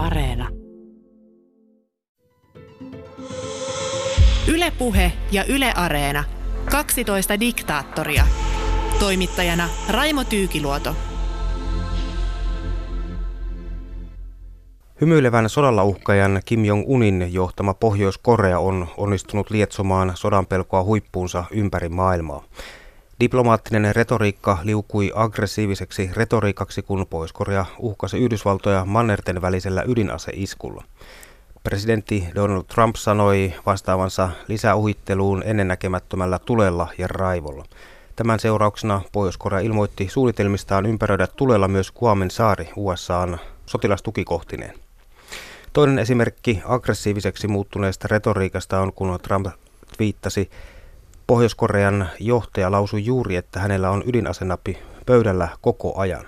Areena. Ylepuhe ja Yle Areena. 12 diktaattoria. Toimittajana Raimo Tyykiluoto. Hymyilevän sodalla uhkajan Kim Jong-unin johtama Pohjois-Korea on onnistunut lietsomaan sodan pelkoa huippuunsa ympäri maailmaa. Diplomaattinen retoriikka liukui aggressiiviseksi retoriikaksi, kun Pohjois-Korea uhkasi Yhdysvaltoja mannerten välisellä ydinaseiskulla. Presidentti Donald Trump sanoi vastaavansa lisäuhitteluun ennennäkemättömällä tulella ja raivolla. Tämän seurauksena Pohjois-Korea ilmoitti suunnitelmistaan ympäröidä tulella myös Guamen saari USAn sotilastukikohtineen. Toinen esimerkki aggressiiviseksi muuttuneesta retoriikasta on, kun Trump viittasi Pohjois-Korean johtaja lausui juuri, että hänellä on ydinasenappi pöydällä koko ajan.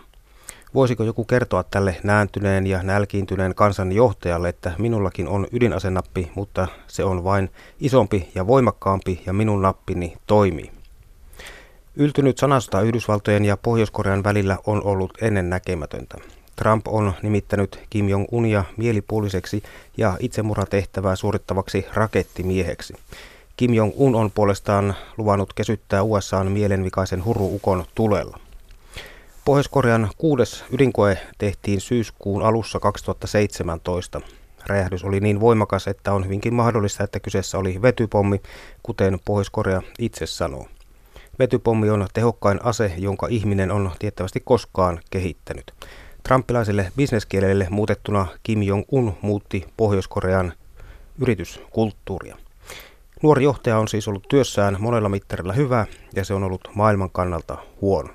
Voisiko joku kertoa tälle nääntyneen ja nälkiintyneen kansan johtajalle, että minullakin on ydinasenappi, mutta se on vain isompi ja voimakkaampi ja minun nappini toimii. Yltynyt sanasta Yhdysvaltojen ja Pohjois-Korean välillä on ollut ennen näkemätöntä. Trump on nimittänyt Kim Jong-unia mielipuoliseksi ja itsemurhatehtävää suorittavaksi rakettimieheksi. Kim Jong-un on puolestaan luvannut kesyttää USAn mielenvikaisen huruukon tulella. Pohjois-Korean kuudes ydinkoe tehtiin syyskuun alussa 2017. Räjähdys oli niin voimakas, että on hyvinkin mahdollista, että kyseessä oli vetypommi, kuten Pohjois-Korea itse sanoo. Vetypommi on tehokkain ase, jonka ihminen on tiettävästi koskaan kehittänyt. Trumpilaiselle bisneskielelle muutettuna Kim Jong-un muutti Pohjois-Korean yrityskulttuuria. Nuori johtaja on siis ollut työssään monella mittarilla hyvä ja se on ollut maailman kannalta huono.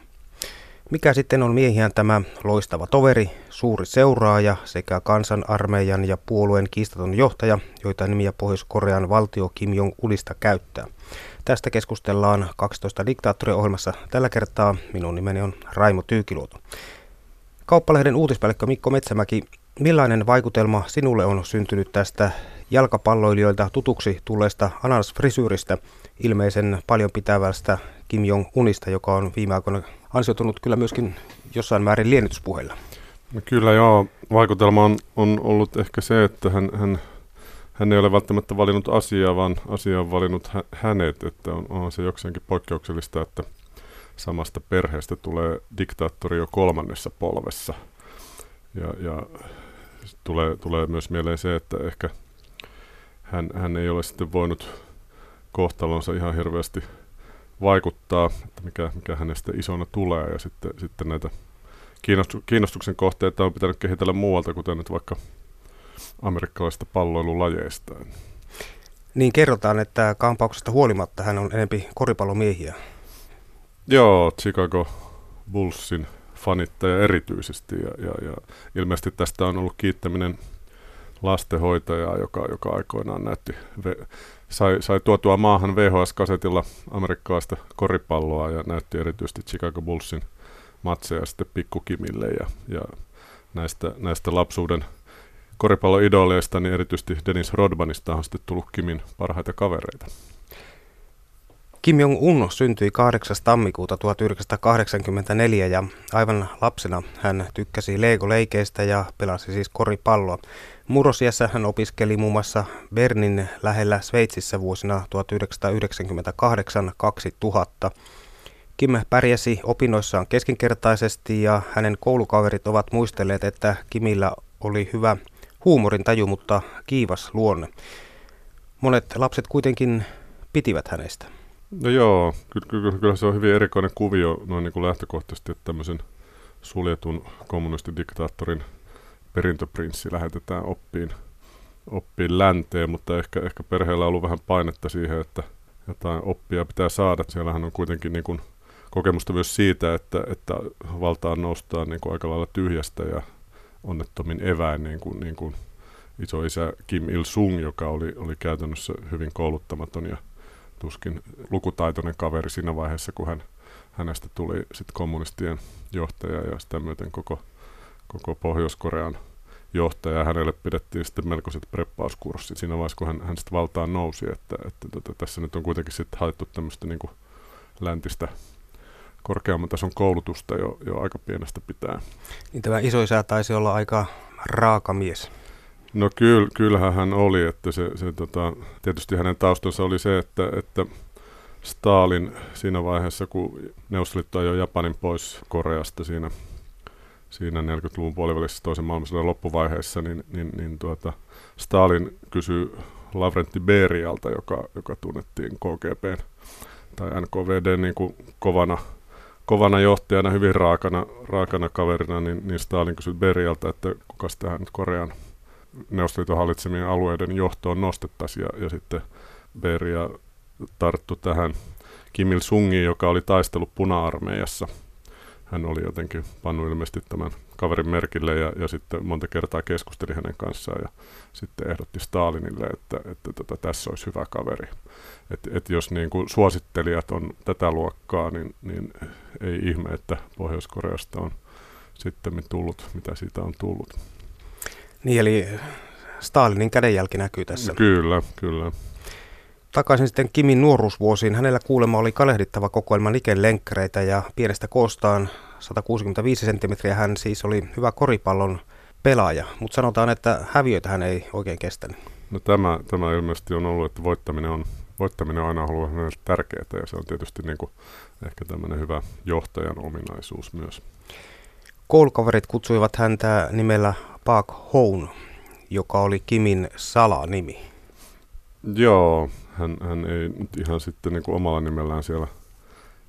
Mikä sitten on miehiään tämä loistava toveri, suuri seuraaja sekä kansanarmeijan ja puolueen kiistaton johtaja, joita nimiä Pohjois-Korean valtio Kim Jong-unista käyttää? Tästä keskustellaan 12 diktaattoriohjelmassa tällä kertaa. Minun nimeni on Raimo Tyykiluoto. Kauppalehden uutispäällikkö Mikko Metsämäki, millainen vaikutelma sinulle on syntynyt tästä jalkapalloilijoilta tutuksi tulleesta ananas-frisyyristä, ilmeisen paljon pitävästä Kim Jong-unista, joka on viime aikoina ansioitunut kyllä myöskin jossain määrin liennytyspuheilla. No kyllä joo, vaikutelma on, on ollut ehkä se, että hän, hän, hän ei ole välttämättä valinnut asiaa, vaan asia on valinnut hä, hänet, että on, on se jokseenkin poikkeuksellista, että samasta perheestä tulee diktaattori jo kolmannessa polvessa. Ja, ja tulee, tulee myös mieleen se, että ehkä hän, hän ei ole sitten voinut kohtalonsa ihan hirveästi vaikuttaa, että mikä, mikä hänestä isona tulee. Ja sitten, sitten näitä kiinnostu, kiinnostuksen kohteita on pitänyt kehitellä muualta, kuten nyt vaikka amerikkalaisista palloilulajeista. Niin kerrotaan, että kampauksesta huolimatta hän on enempi koripallomiehiä. Joo, Chicago Bullsin fanittaja erityisesti ja, ja, ja ilmeisesti tästä on ollut kiittäminen lastenhoitajaa, joka, joka aikoinaan näytti, sai, sai tuotua maahan VHS-kasetilla amerikkalaista koripalloa ja näytti erityisesti Chicago Bullsin matseja sitten pikkukimille ja, ja näistä, näistä lapsuuden koripalloidoleista, niin erityisesti Dennis Rodmanista on sitten tullut Kimin parhaita kavereita. Kim Jong-un syntyi 8. tammikuuta 1984 ja aivan lapsena hän tykkäsi Lego-leikeistä ja pelasi siis koripalloa. Murrosiässä hän opiskeli muun muassa Bernin lähellä Sveitsissä vuosina 1998-2000. Kim pärjäsi opinnoissaan keskinkertaisesti ja hänen koulukaverit ovat muistelleet, että Kimillä oli hyvä huumorintaju, mutta kiivas luonne. Monet lapset kuitenkin pitivät hänestä. No joo, kyllä, kyllä, kyllä se on hyvin erikoinen kuvio noin niin kuin lähtökohtaisesti, että tämmöisen suljetun kommunistidiktaattorin perintöprinssi lähetetään oppiin, oppiin länteen, mutta ehkä, ehkä perheellä on ollut vähän painetta siihen, että jotain oppia pitää saada. Siellähän on kuitenkin niin kuin kokemusta myös siitä, että, että valtaan noustaan niin kuin aika lailla tyhjästä ja onnettomin eväin, niin kuin, niin kuin isoisä Kim Il-sung, joka oli, oli käytännössä hyvin kouluttamaton ja tuskin lukutaitoinen kaveri siinä vaiheessa, kun hän, hänestä tuli sitten kommunistien johtaja ja sitä myöten koko, koko Pohjois-Korean johtaja. Hänelle pidettiin sitten melkoiset preppauskurssit siinä vaiheessa, kun hän, hän sitten valtaan nousi. Että, että tota, tässä nyt on kuitenkin sitten haettu tämmöistä niin läntistä korkeamman tason koulutusta jo, jo aika pienestä pitää. Niin tämä isoisä taisi olla aika raaka mies. No kyll, kyllähän hän oli, että se, se tota, tietysti hänen taustansa oli se, että, että Stalin siinä vaiheessa, kun Neuvostoliitto ajoi Japanin pois Koreasta siinä, siinä 40-luvun puolivälissä toisen maailmansodan loppuvaiheessa, niin, niin, niin tuota, Stalin kysyi Lavrentti Berialta, joka, joka tunnettiin KGB tai NKVD niin kuin kovana, kovana johtajana, hyvin raakana, raakana kaverina, niin, niin Stalin kysyi Berialta, että kuka tähän Korean Neuvostoliiton hallitsemien alueiden johtoon nostettaisiin, ja, ja sitten Beria tarttu tähän Kim Il-sungiin, joka oli taistellut puna-armeijassa. Hän oli jotenkin pannut ilmeisesti tämän kaverin merkille ja, ja sitten monta kertaa keskusteli hänen kanssaan ja sitten ehdotti Stalinille, että, että tota, tässä olisi hyvä kaveri. Et, et jos niin kuin suosittelijat on tätä luokkaa, niin, niin ei ihme, että Pohjois-Koreasta on sitten tullut, mitä siitä on tullut. Niin, eli Stalinin kädenjälki näkyy tässä. Kyllä, kyllä. Takaisin sitten Kimin nuoruusvuosiin. Hänellä kuulemma oli kalehdittava kokoelma lenkkäreitä ja pienestä koostaan 165 senttimetriä hän siis oli hyvä koripallon pelaaja, mutta sanotaan, että häviöitä hän ei oikein kestänyt. No tämä, tämä ilmeisesti on ollut, että voittaminen on, voittaminen on aina ollut tärkeää ja se on tietysti niin kuin ehkä tämmöinen hyvä johtajan ominaisuus myös. Koulukaverit kutsuivat häntä nimellä Park Houn, joka oli Kimin salanimi. Joo, hän, hän ei nyt ihan sitten niin kuin omalla nimellään siellä,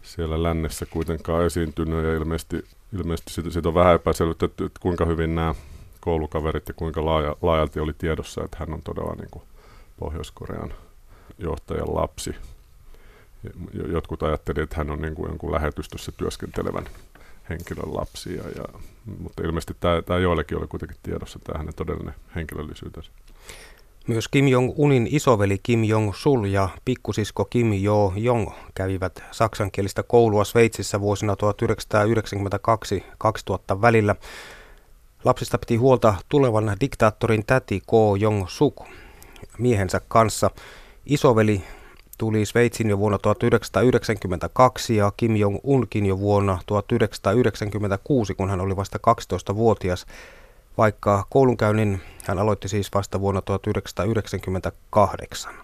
siellä lännessä kuitenkaan esiintynyt ja ilmeisesti, ilmeisesti siitä, siitä on vähän epäselvyyttä, että, että kuinka hyvin nämä koulukaverit ja kuinka laaja, laajalti oli tiedossa, että hän on todella niin kuin Pohjois-Korean johtajan lapsi. Jotkut ajattelivat, että hän on niin kuin jonkun lähetystössä työskentelevän henkilön lapsi, ja, ja, mutta ilmeisesti tämä, tämä joillekin oli kuitenkin tiedossa tämä hänen todellinen henkilöllisyytensä. Myös Kim Jong-unin isoveli Kim Jong-sul ja pikkusisko Kim Jo-jong kävivät saksankielistä koulua Sveitsissä vuosina 1992-2000 välillä. Lapsista piti huolta tulevan diktaattorin täti Ko Jong-suk miehensä kanssa. Isoveli tuli Sveitsin jo vuonna 1992 ja Kim Jong-unkin jo vuonna 1996, kun hän oli vasta 12-vuotias vaikka koulunkäynnin hän aloitti siis vasta vuonna 1998.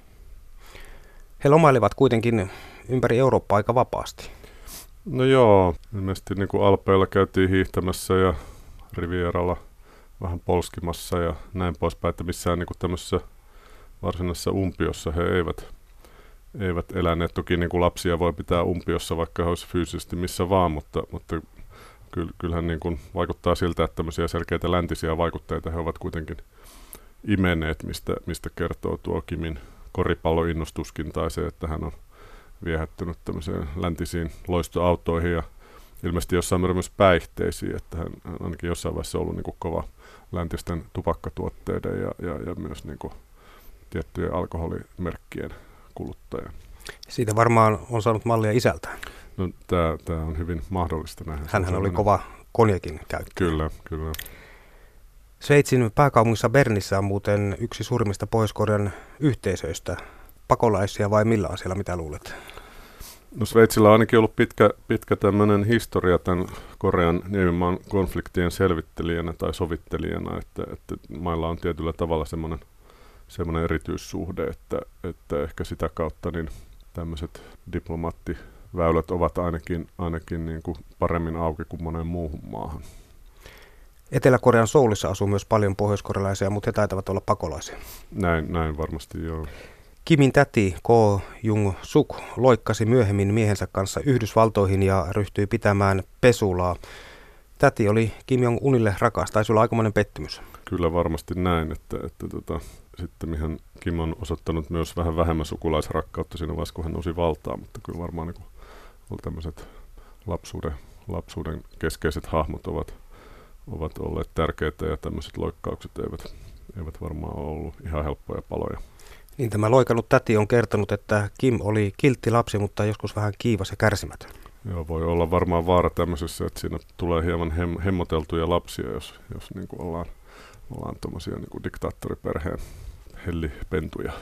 He lomailivat kuitenkin ympäri Eurooppaa aika vapaasti. No joo, ilmeisesti niin kuin Alpeilla käytiin hiihtämässä ja Rivieralla vähän polskimassa ja näin poispäin, että missään niin kuin tämmöisessä varsinaisessa umpiossa he eivät, eivät eläneet. Toki niin kuin lapsia voi pitää umpiossa, vaikka he olisivat fyysisesti missä vaan, mutta, mutta kyllähän niin kuin vaikuttaa siltä, että tämmöisiä selkeitä läntisiä vaikutteita he ovat kuitenkin imeneet, mistä, mistä kertoo tuo Kimin koripalloinnostuskin tai se, että hän on viehättynyt tämmöiseen läntisiin loistoautoihin ja ilmeisesti jossain määrin myös päihteisiin, että hän, hän ainakin jossain vaiheessa ollut niin kuin kova läntisten tupakkatuotteiden ja, ja, ja myös niin kuin tiettyjen alkoholimerkkien kuluttaja. Siitä varmaan on saanut mallia isältään. No, tämä on hyvin mahdollista nähdä. Hänhän oli kova konjakin käyttö. Kyllä, kyllä. Sveitsin pääkaupungissa Bernissä on muuten yksi suurimmista Pohjois-Korean yhteisöistä. Pakolaisia vai millä asialla, mitä luulet? No Sveitsillä on ainakin ollut pitkä, pitkä tämmöinen historia tämän Korean niemimaan konfliktien selvittelijänä tai sovittelijana, että, että mailla on tietyllä tavalla semmoinen, semmoinen erityissuhde, että, että ehkä sitä kautta niin tämmöiset diplomaatti väylät ovat ainakin, ainakin niin kuin paremmin auki kuin moneen muuhun maahan. Etelä-Korean Soulissa asuu myös paljon pohjoiskorealaisia, mutta he taitavat olla pakolaisia. Näin, näin varmasti joo. Kimin täti Ko Jung Suk loikkasi myöhemmin miehensä kanssa Yhdysvaltoihin ja ryhtyi pitämään pesulaa. Täti oli Kim Jong-unille rakas, taisi olla aikamoinen pettymys. Kyllä varmasti näin, että, että tota, sitten mihin Kim on osoittanut myös vähän vähemmän sukulaisrakkautta siinä vaiheessa, kun hän nousi valtaan, mutta kyllä varmaan niin tämmöiset lapsuuden, lapsuuden keskeiset hahmot ovat, ovat olleet tärkeitä ja tämmöiset loikkaukset eivät, eivät varmaan ole ollut ihan helppoja paloja. Niin tämä loikannut täti on kertonut, että Kim oli kiltti lapsi, mutta joskus vähän kiivas ja kärsimätön. Joo, voi olla varmaan vaara tämmöisessä, että siinä tulee hieman hem, hemmoteltuja lapsia, jos, jos niin kuin ollaan, ollaan tuommoisia niin diktaattoriperheen hellipentuja.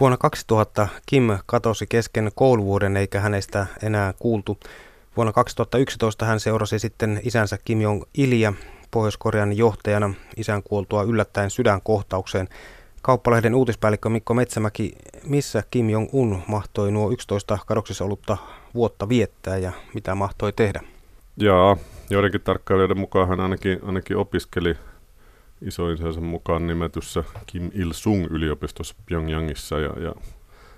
Vuonna 2000 Kim katosi kesken kouluvuoden eikä hänestä enää kuultu. Vuonna 2011 hän seurasi sitten isänsä Kim Jong-ilia Pohjois-Korean johtajana isän kuoltua yllättäen sydänkohtaukseen. Kauppalehden uutispäällikkö Mikko Metsämäki, missä Kim Jong-un mahtoi nuo 11 kadoksissa ollutta vuotta viettää ja mitä mahtoi tehdä? Jaa, joidenkin tarkkailijoiden mukaan hän ainakin, ainakin opiskeli isoisänsä mukaan nimetyssä Kim Il-sung yliopistossa Pyongyangissa ja, ja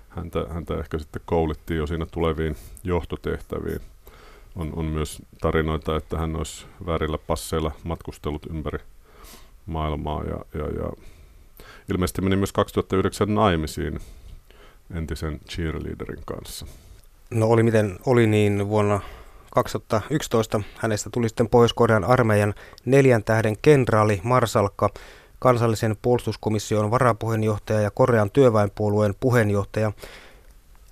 häntä, häntä ehkä sitten koulittiin jo siinä tuleviin johtotehtäviin. On, on myös tarinoita, että hän olisi väärillä passeilla matkustellut ympäri maailmaa ja, ja, ja ilmeisesti meni myös 2009 naimisiin entisen cheerleaderin kanssa. No oli miten oli, niin vuonna 2011 hänestä tuli sitten Pohjois-Korean armeijan neljän tähden kenraali, marsalkka, kansallisen puolustuskomission varapuheenjohtaja ja Korean työväenpuolueen puheenjohtaja.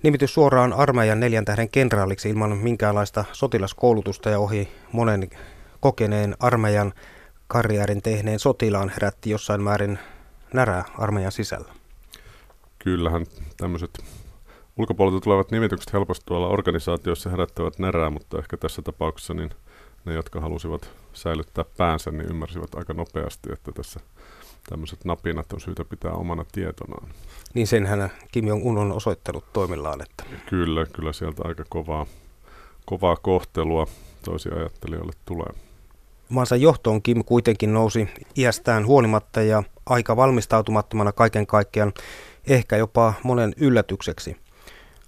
Nimitys suoraan armeijan neljän tähden kenraaliksi ilman minkäänlaista sotilaskoulutusta ja ohi monen kokeneen armeijan karjäärin tehneen sotilaan herätti jossain määrin närää armeijan sisällä. Kyllähän tämmöiset ulkopuolelta tulevat nimitykset helposti tuolla organisaatioissa herättävät närää, mutta ehkä tässä tapauksessa niin ne, jotka halusivat säilyttää päänsä, niin ymmärsivät aika nopeasti, että tässä tämmöiset napinat on syytä pitää omana tietonaan. Niin senhän Kim Jong-un on osoittanut toimillaan. Että... Kyllä, kyllä sieltä aika kovaa, kovaa kohtelua toisia ajattelijoille tulee. Maansa johtoon Kim kuitenkin nousi iästään huolimatta ja aika valmistautumattomana kaiken kaikkiaan, ehkä jopa monen yllätykseksi.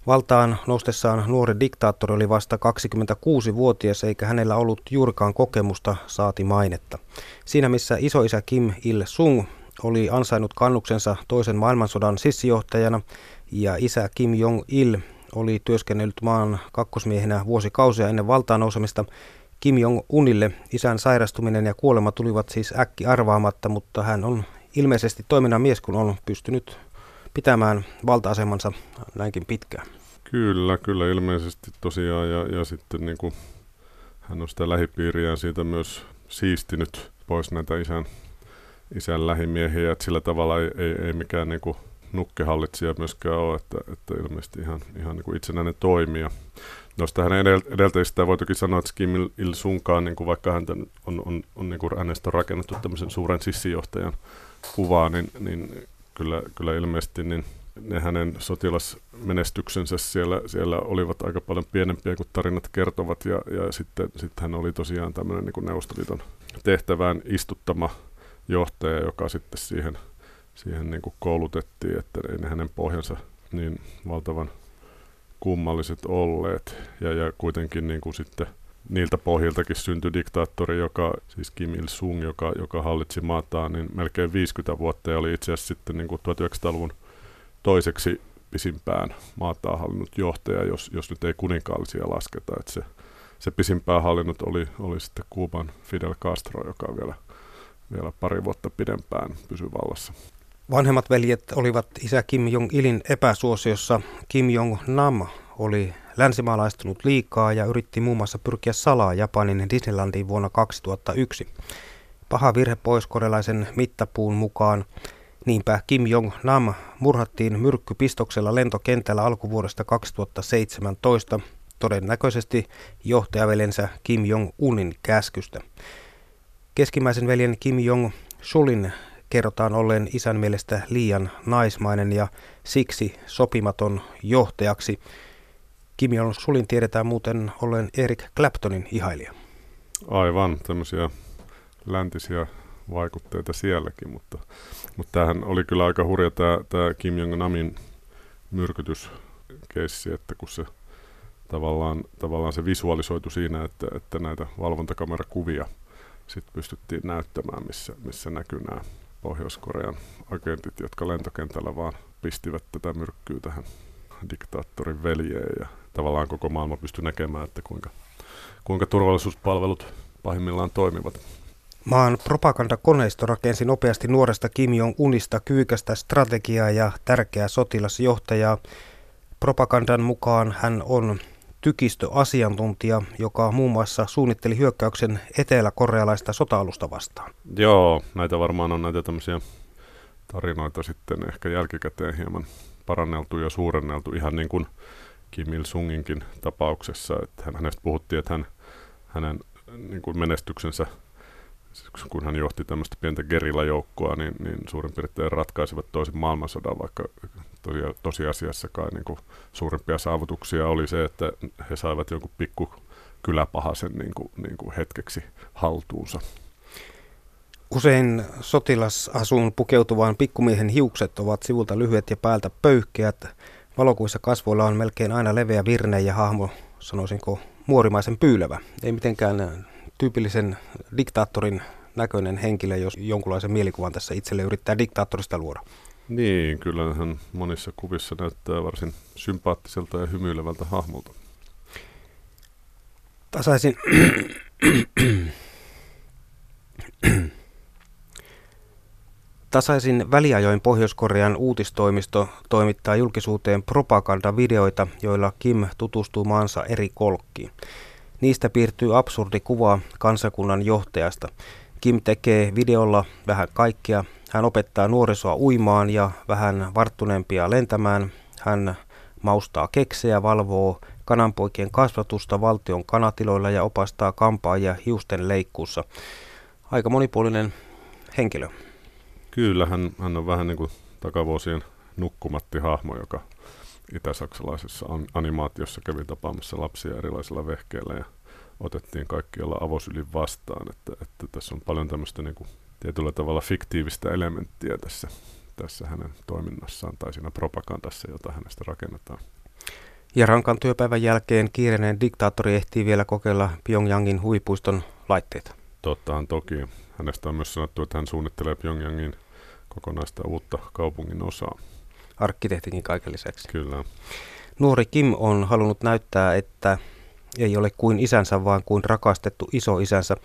Valtaan noustessaan nuori diktaattori oli vasta 26-vuotias eikä hänellä ollut juurikaan kokemusta saati mainetta. Siinä missä isoisä Kim Il-sung oli ansainnut kannuksensa toisen maailmansodan sissijohtajana ja isä Kim Jong-il oli työskennellyt maan kakkosmiehenä vuosikausia ennen valtaan nousemista, Kim Jong-unille isän sairastuminen ja kuolema tulivat siis äkki arvaamatta, mutta hän on ilmeisesti toiminnan mies, kun on pystynyt pitämään valta-asemansa näinkin pitkään. Kyllä, kyllä ilmeisesti tosiaan ja, ja sitten niin kuin hän on sitä lähipiiriään siitä myös siistinyt pois näitä isän, isän lähimiehiä, että sillä tavalla ei, ei, ei mikään niin kuin nukkehallitsija myöskään ole, että, että ilmeisesti ihan, ihan niin kuin itsenäinen toimija. Noista hänen edeltäjistä voi toki sanoa, että Kim Il-sunkaan, niin kuin vaikka häntä on, on, on, niin kuin hänestä on rakennettu tämmöisen suuren sissijohtajan kuvaa, niin, niin kyllä, kyllä ilmeisesti niin ne hänen sotilasmenestyksensä siellä, siellä olivat aika paljon pienempiä kuin tarinat kertovat. Ja, ja sitten, sitten hän oli tosiaan tämmöinen niin Neuvostoliiton tehtävään istuttama johtaja, joka sitten siihen, siihen niin kuin koulutettiin, että ei ne hänen pohjansa niin valtavan kummalliset olleet. Ja, ja kuitenkin niin kuin sitten niiltä pohjiltakin syntyi diktaattori, joka, siis Kim Il-sung, joka, joka hallitsi maataan niin melkein 50 vuotta ja oli itse asiassa sitten niin kuin 1900-luvun toiseksi pisimpään maataan hallinnut johtaja, jos, jos nyt ei kuninkaallisia lasketa. Että se, se pisimpään hallinnut oli, oli sitten Kuuban Fidel Castro, joka vielä, vielä pari vuotta pidempään pysyi vallassa. Vanhemmat veljet olivat isä Kim Jong-ilin epäsuosiossa. Kim Jong-nam oli länsimaalaistunut liikaa ja yritti muun muassa pyrkiä salaa Japanin Disneylandiin vuonna 2001. Paha virhe poiskorealaisen mittapuun mukaan Niinpä Kim Jong-nam murhattiin myrkkypistoksella lentokentällä alkuvuodesta 2017, todennäköisesti johtajavelensä Kim Jong-unin käskystä. Keskimmäisen veljen Kim Jong-sulin kerrotaan olleen isän mielestä liian naismainen ja siksi sopimaton johtajaksi. Kim Jong-sulin tiedetään muuten olleen Eric Claptonin ihailija. Aivan, tämmöisiä läntisiä vaikutteita sielläkin, mutta, mutta tämähän oli kyllä aika hurja tämä, tämä Kim Jong-namin myrkytyskeissi, että kun se tavallaan, tavallaan se visualisoitu siinä, että, että näitä valvontakamerakuvia sitten pystyttiin näyttämään, missä, missä näkyy nämä Pohjois-Korean agentit, jotka lentokentällä vaan pistivät tätä myrkkyä tähän diktaattorin veljeen ja tavallaan koko maailma pystyi näkemään, että kuinka, kuinka turvallisuuspalvelut pahimmillaan toimivat. Maan propagandakoneisto rakensi nopeasti nuoresta Kim Jong-unista kyykästä strategiaa ja tärkeää sotilasjohtajaa. Propagandan mukaan hän on tykistöasiantuntija, joka muun muassa suunnitteli hyökkäyksen etelä-korealaista sota-alusta vastaan. Joo, näitä varmaan on näitä tämmöisiä tarinoita sitten ehkä jälkikäteen hieman paranneltu ja suurenneltu ihan niin kuin Kim Il-sunginkin tapauksessa, että hänestä puhuttiin, että hän, hänen niin kuin menestyksensä kun hän johti tämmöistä pientä gerillajoukkoa, niin, niin suurin piirtein ratkaisivat toisen maailmansodan, vaikka tosia, tosiasiassakaan niin kuin suurimpia saavutuksia oli se, että he saivat jonkun pikku kyläpahasen niin kuin, niin kuin hetkeksi haltuunsa. Usein sotilasasuun pukeutuvan pikkumiehen hiukset ovat sivulta lyhyet ja päältä pöyhkeät. Valokuissa kasvoilla on melkein aina leveä virne ja hahmo, sanoisinko, muorimaisen pyylevä. Ei mitenkään tyypillisen diktaattorin näköinen henkilö, jos jonkunlaisen mielikuvan tässä itselle yrittää diktaattorista luoda. Niin, kyllä hän monissa kuvissa näyttää varsin sympaattiselta ja hymyilevältä hahmolta. Tasaisin Tasaisin väliajoin Pohjois-Korean uutistoimisto toimittaa julkisuuteen propagandavideoita, joilla Kim tutustuu maansa eri kolkkiin. Niistä piirtyy absurdi kuva kansakunnan johtajasta. Kim tekee videolla vähän kaikkea. Hän opettaa nuorisoa uimaan ja vähän varttuneempia lentämään. Hän maustaa keksejä, valvoo kananpoikien kasvatusta valtion kanatiloilla ja opastaa kampaajia hiusten leikkuussa. Aika monipuolinen henkilö. Kyllä, hän, hän on vähän niin kuin takavuosien nukkumatti-hahmo, joka itä-saksalaisessa animaatiossa kävi tapaamassa lapsia erilaisilla vehkeillä ja otettiin kaikkialla avosylin vastaan. Että, että tässä on paljon tämmöistä niin kuin tietyllä tavalla fiktiivistä elementtiä tässä, tässä hänen toiminnassaan tai siinä propagandassa, jota hänestä rakennetaan. Ja rankan työpäivän jälkeen kiireinen diktaattori ehtii vielä kokeilla Pyongyangin huipuiston laitteita. Tottahan toki. Hänestä on myös sanottu, että hän suunnittelee Pyongyangin kokonaista uutta kaupungin osaa. Arkkitehtikin kaiken lisäksi. Kyllä. Nuori Kim on halunnut näyttää, että ei ole kuin isänsä, vaan kuin rakastettu iso isänsä.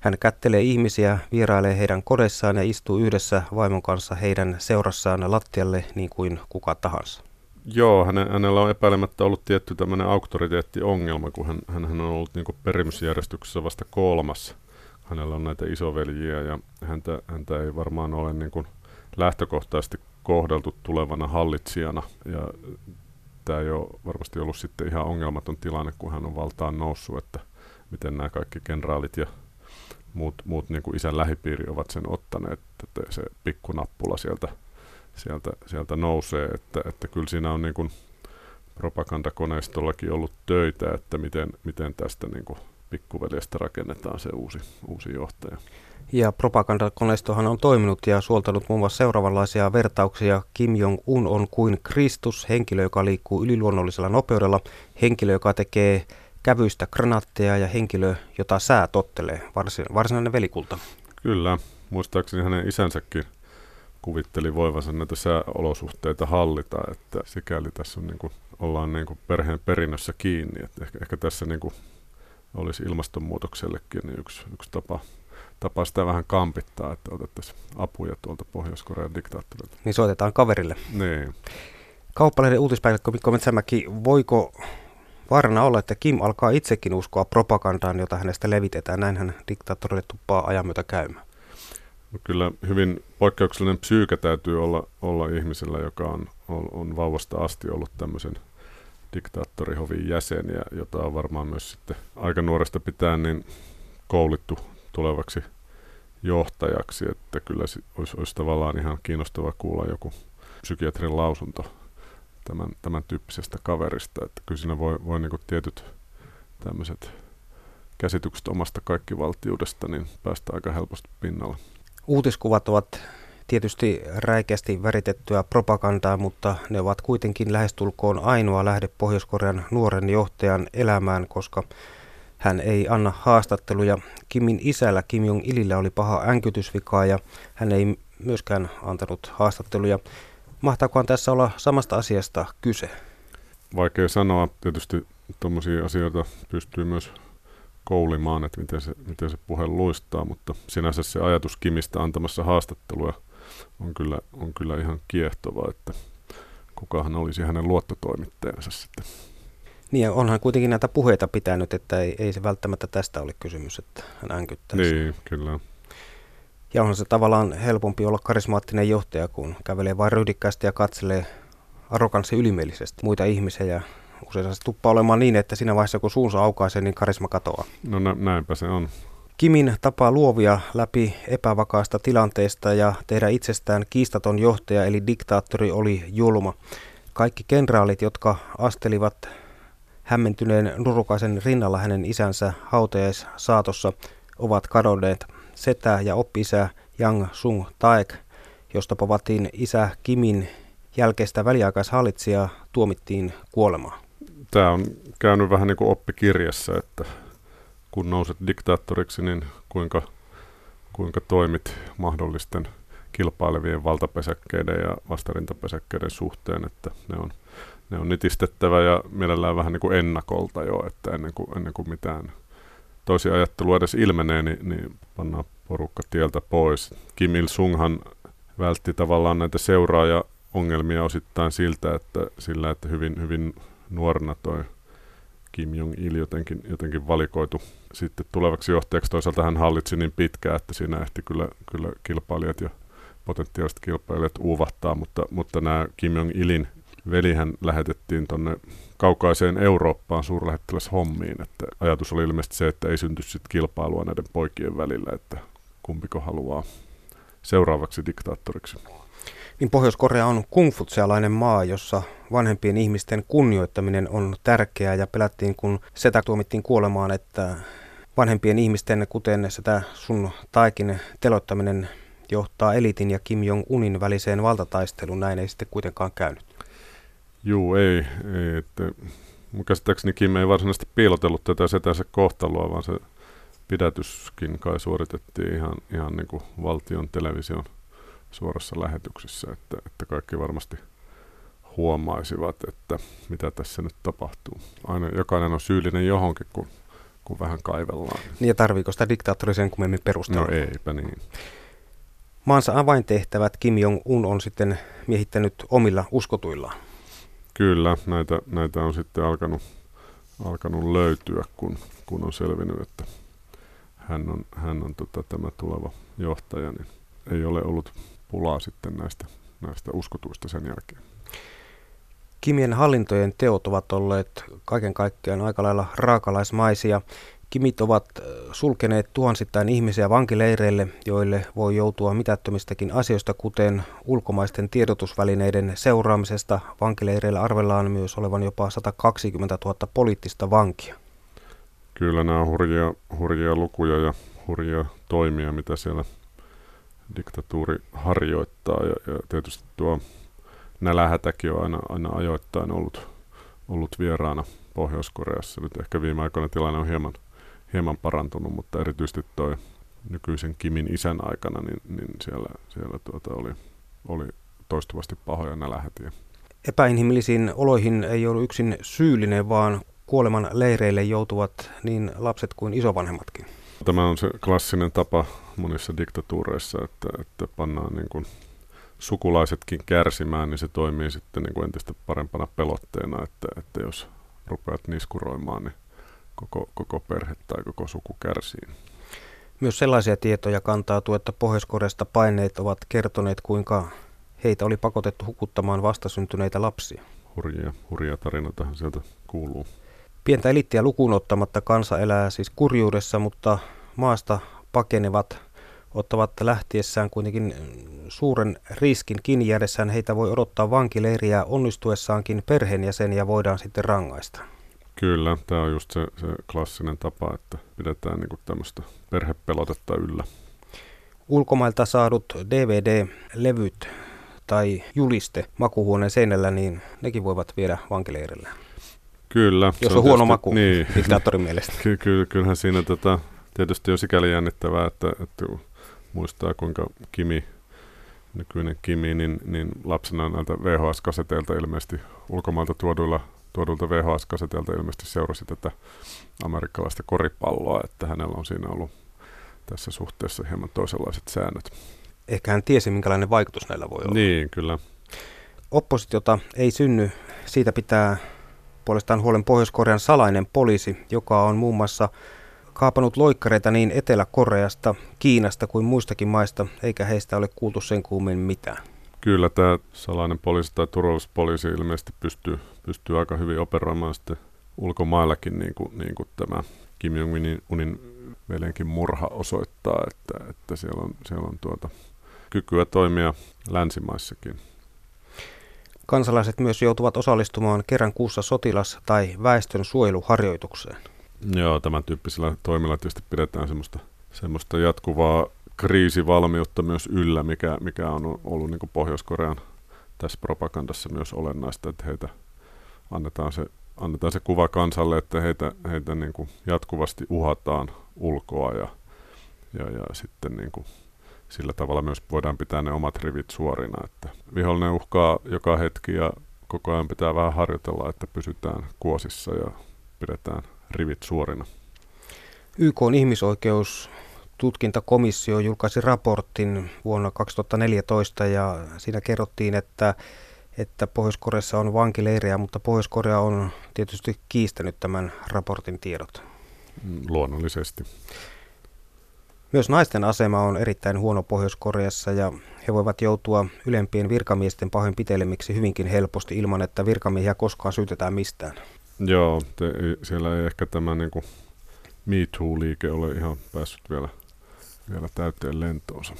Hän kättelee ihmisiä, vierailee heidän kodessaan ja istuu yhdessä vaimon kanssa heidän seurassaan lattialle niin kuin kuka tahansa. Joo, hänellä on epäilemättä ollut tietty tämmöinen auktoriteettiongelma, kun hän, hän on ollut niin perimysjärjestyksessä vasta kolmas. Hänellä on näitä isoveljiä ja häntä, häntä ei varmaan ole niin kuin lähtökohtaisesti kohdeltu tulevana hallitsijana. Ja tämä ei ole varmasti ollut sitten ihan ongelmaton tilanne, kun hän on valtaan noussut, että miten nämä kaikki kenraalit ja muut, muut niin kuin isän lähipiiri ovat sen ottaneet, että se pikkunappula sieltä, sieltä, sieltä nousee, että, että kyllä siinä on niin kuin propagandakoneistollakin ollut töitä, että miten, miten tästä niin kuin pikkuveljestä rakennetaan se uusi, uusi johtaja. Ja propagandakoneistohan on toiminut ja suoltanut muun muassa seuraavanlaisia vertauksia. Kim Jong-un on kuin Kristus, henkilö, joka liikkuu yliluonnollisella nopeudella, henkilö, joka tekee kävyistä granaatteja ja henkilö, jota sää tottelee, varsinainen velikulta. Kyllä, muistaakseni hänen isänsäkin kuvitteli voivansa näitä sääolosuhteita hallita, että sikäli tässä on niin kuin, ollaan niin kuin perheen perinnössä kiinni, että ehkä, ehkä tässä niin kuin olisi ilmastonmuutoksellekin yksi, yksi tapa tapa sitä vähän kampittaa, että otettaisiin apuja tuolta Pohjois-Korean diktaattorilta. Niin soitetaan kaverille. Niin. Kauppalehden uutispäiväkko Mikko Metsämäki, voiko vaarana olla, että Kim alkaa itsekin uskoa propagandaan, jota hänestä levitetään? Näinhän diktaattorille tuppaa ajan myötä käymään. No kyllä hyvin poikkeuksellinen psyyke täytyy olla, olla ihmisellä, joka on, on, on vauvasta asti ollut tämmöisen diktaattorihovin jäsen, ja jota on varmaan myös sitten aika nuoresta pitäen niin koulittu tulevaksi johtajaksi, että kyllä olisi, olisi tavallaan ihan kiinnostava kuulla joku psykiatrin lausunto tämän, tämän tyyppisestä kaverista, että kyllä siinä voi, voi niin tietyt tämmöiset käsitykset omasta kaikkivaltiudesta niin päästä aika helposti pinnalle. Uutiskuvat ovat tietysti räikeästi väritettyä propagandaa, mutta ne ovat kuitenkin lähestulkoon ainoa lähde Pohjois-Korean nuoren johtajan elämään, koska hän ei anna haastatteluja. Kimin isällä Kim Jong-ilillä oli paha änkytysvika ja hän ei myöskään antanut haastatteluja. Mahtaakohan tässä olla samasta asiasta kyse? Vaikea sanoa. Tietysti tuommoisia asioita pystyy myös koulimaan, että miten se, miten se puhe luistaa, mutta sinänsä se ajatus Kimistä antamassa haastatteluja on kyllä, on kyllä ihan kiehtova, että kukahan olisi hänen luottotoimittajansa sitten. Niin ja onhan kuitenkin näitä puheita pitänyt, että ei, ei se välttämättä tästä ole kysymys, että hän änkyttää. Niin, kyllä. Ja onhan se tavallaan helpompi olla karismaattinen johtaja, kun kävelee vain ryhdikkäästi ja katselee arroganssi ylimielisesti muita ihmisiä. Ja usein se tuppaa olemaan niin, että siinä vaiheessa kun suunsa aukaisee, niin karisma katoaa. No nä- näinpä se on. Kimin tapa luovia läpi epävakaasta tilanteesta ja tehdä itsestään kiistaton johtaja eli diktaattori oli julma. Kaikki kenraalit, jotka astelivat hämmentyneen nurukaisen rinnalla hänen isänsä hautajaissaatossa, ovat kadonneet. Setä ja oppisä Yang Sung Taek, josta povattiin isä Kimin jälkeistä väliaikaishallitsijaa, tuomittiin kuolemaan. Tämä on käynyt vähän niin kuin oppikirjassa, että kun nouset diktaattoriksi, niin kuinka, kuinka toimit mahdollisten kilpailevien valtapesäkkeiden ja vastarintapesäkkeiden suhteen, että ne on, ne on nitistettävä ja mielellään vähän niin kuin ennakolta jo, että ennen kuin, ennen kuin mitään toisia ajattelua edes ilmenee, niin, niin pannaan porukka tieltä pois. Kim Il-sunghan vältti tavallaan näitä seuraaja-ongelmia osittain siltä, että sillä, että hyvin, hyvin nuorena toi Kim Jong-il jotenkin, jotenkin valikoitu sitten tulevaksi johtajaksi. Toisaalta hän hallitsi niin pitkään, että siinä ehti kyllä, kyllä kilpailijat ja potentiaaliset kilpailijat uuvahtaa, mutta, mutta nämä Kim Jong-ilin velihän lähetettiin tuonne kaukaiseen Eurooppaan suurlähettiläs hommiin, että ajatus oli ilmeisesti se, että ei synty sit kilpailua näiden poikien välillä, että kumpiko haluaa seuraavaksi diktaattoriksi. Niin Pohjois-Korea on kungfutsialainen maa, jossa vanhempien ihmisten kunnioittaminen on tärkeää ja pelättiin, kun setä tuomittiin kuolemaan, että vanhempien ihmisten, kuten sitä sun taikin telottaminen johtaa elitin ja Kim Jong-unin väliseen valtataisteluun. Näin ei sitten kuitenkaan käynyt. Juu, ei. ei että, mun käsittääkseni Kim ei varsinaisesti piilotellut tätä setänsä kohtaloa, vaan se pidätyskin kai suoritettiin ihan, ihan niin kuin valtion television suorassa lähetyksessä, että, että kaikki varmasti huomaisivat, että mitä tässä nyt tapahtuu. Aina jokainen on syyllinen johonkin, kun, kun vähän kaivellaan. Niin ja tarviiko sitä diktaattori sen kummemmin perustella? No eipä niin. Maansa avaintehtävät Kim Jong-un on sitten miehittänyt omilla uskotuillaan. Kyllä, näitä, näitä on sitten alkanut, alkanut löytyä, kun, kun on selvinnyt, että hän on, hän on tota, tämä tuleva johtaja, niin ei ole ollut pulaa sitten näistä, näistä uskotuista sen jälkeen. Kimien hallintojen teot ovat olleet kaiken kaikkiaan aika lailla raakalaismaisia. Kimit ovat sulkeneet tuhansittain ihmisiä vankileireille, joille voi joutua mitättömistäkin asioista, kuten ulkomaisten tiedotusvälineiden seuraamisesta. Vankileireillä arvellaan myös olevan jopa 120 000 poliittista vankia. Kyllä nämä on hurjia, hurjia lukuja ja hurjia toimia, mitä siellä diktatuuri harjoittaa. Ja, ja tietysti tuo nälähätäkin on aina, aina ajoittain ollut, ollut vieraana Pohjois-Koreassa. Nyt ehkä viime aikoina tilanne on hieman, hieman parantunut, mutta erityisesti tuo nykyisen Kimin isän aikana, niin, niin siellä, siellä tuota oli, oli toistuvasti pahoja nälähätiä. Epäinhimillisiin oloihin ei ollut yksin syyllinen, vaan kuoleman leireille joutuvat niin lapset kuin isovanhemmatkin. Tämä on se klassinen tapa monissa diktatuureissa, että, että pannaan niin kuin sukulaisetkin kärsimään, niin se toimii sitten niin kuin entistä parempana pelotteena, että, että jos rupeat niskuroimaan, niin koko, koko perhe tai koko suku kärsii. Myös sellaisia tietoja kantautuu, että pohjois paineet ovat kertoneet, kuinka heitä oli pakotettu hukuttamaan vastasyntyneitä lapsia. Hurjia, hurjia tarinoitahan sieltä kuuluu. Pientä elittiä lukuun ottamatta kansa elää siis kurjuudessa, mutta maasta pakenevat ottavat lähtiessään kuitenkin suuren riskin kiinni jäädessään. Heitä voi odottaa vankileiriä onnistuessaankin perheenjäseniä voidaan sitten rangaista. Kyllä, tämä on just se, se klassinen tapa, että pidetään niinku tämmöistä perhepelotetta yllä. Ulkomailta saadut DVD-levyt tai juliste makuhuoneen seinällä, niin nekin voivat viedä vankileirille. Kyllä. Jos on, on huono maku niin, diktaattorin mielestä. Ky- ky- kyllähän siinä tota, tietysti on sikäli jännittävää, että, että muistaa kuinka Kimi, nykyinen Kimi, niin, niin lapsena näiltä VHS-kaseteilta ilmeisesti ulkomailta tuoduilla tuodulta VHS-kaseteilta ilmeisesti seurasi tätä amerikkalaista koripalloa, että hänellä on siinä ollut tässä suhteessa hieman toisenlaiset säännöt. Ehkä hän tiesi, minkälainen vaikutus näillä voi olla. Niin, kyllä. Oppositiota ei synny, siitä pitää puolestaan huolen Pohjois-Korean salainen poliisi, joka on muun muassa kaapanut loikkareita niin Etelä-Koreasta, Kiinasta kuin muistakin maista, eikä heistä ole kuultu sen kuumemmin mitään. Kyllä tämä salainen poliisi tai turvallisuuspoliisi ilmeisesti pystyy, pystyy aika hyvin operoimaan sitten ulkomaillakin, niin kuin, niin kuin tämä Kim Jong-unin veljenkin murha osoittaa, että, että siellä on, siellä on tuota, kykyä toimia länsimaissakin. Kansalaiset myös joutuvat osallistumaan kerran kuussa sotilas- tai väestön suojeluharjoitukseen. Joo, tämän tyyppisillä toimilla tietysti pidetään semmoista, semmoista jatkuvaa kriisivalmiutta myös yllä, mikä, mikä on ollut niin Pohjois-Korean tässä propagandassa myös olennaista, että heitä annetaan se, annetaan se kuva kansalle, että heitä, heitä niin kuin jatkuvasti uhataan ulkoa ja, ja, ja sitten niin kuin sillä tavalla myös voidaan pitää ne omat rivit suorina, että vihollinen uhkaa joka hetki ja koko ajan pitää vähän harjoitella, että pysytään kuosissa ja pidetään rivit suorina. YK on ihmisoikeus tutkintakomissio julkaisi raportin vuonna 2014 ja siinä kerrottiin, että, että Pohjois-Koreassa on vankileirejä, mutta Pohjois-Korea on tietysti kiistänyt tämän raportin tiedot. Luonnollisesti. Myös naisten asema on erittäin huono Pohjois-Koreassa ja he voivat joutua ylempien virkamiesten pahoinpitelemiksi hyvinkin helposti ilman, että virkamiehiä koskaan syytetään mistään. Joo, te, siellä ei ehkä tämä niin kuin Me Too-liike ole ihan päässyt vielä vielä täyteen lentoonsa.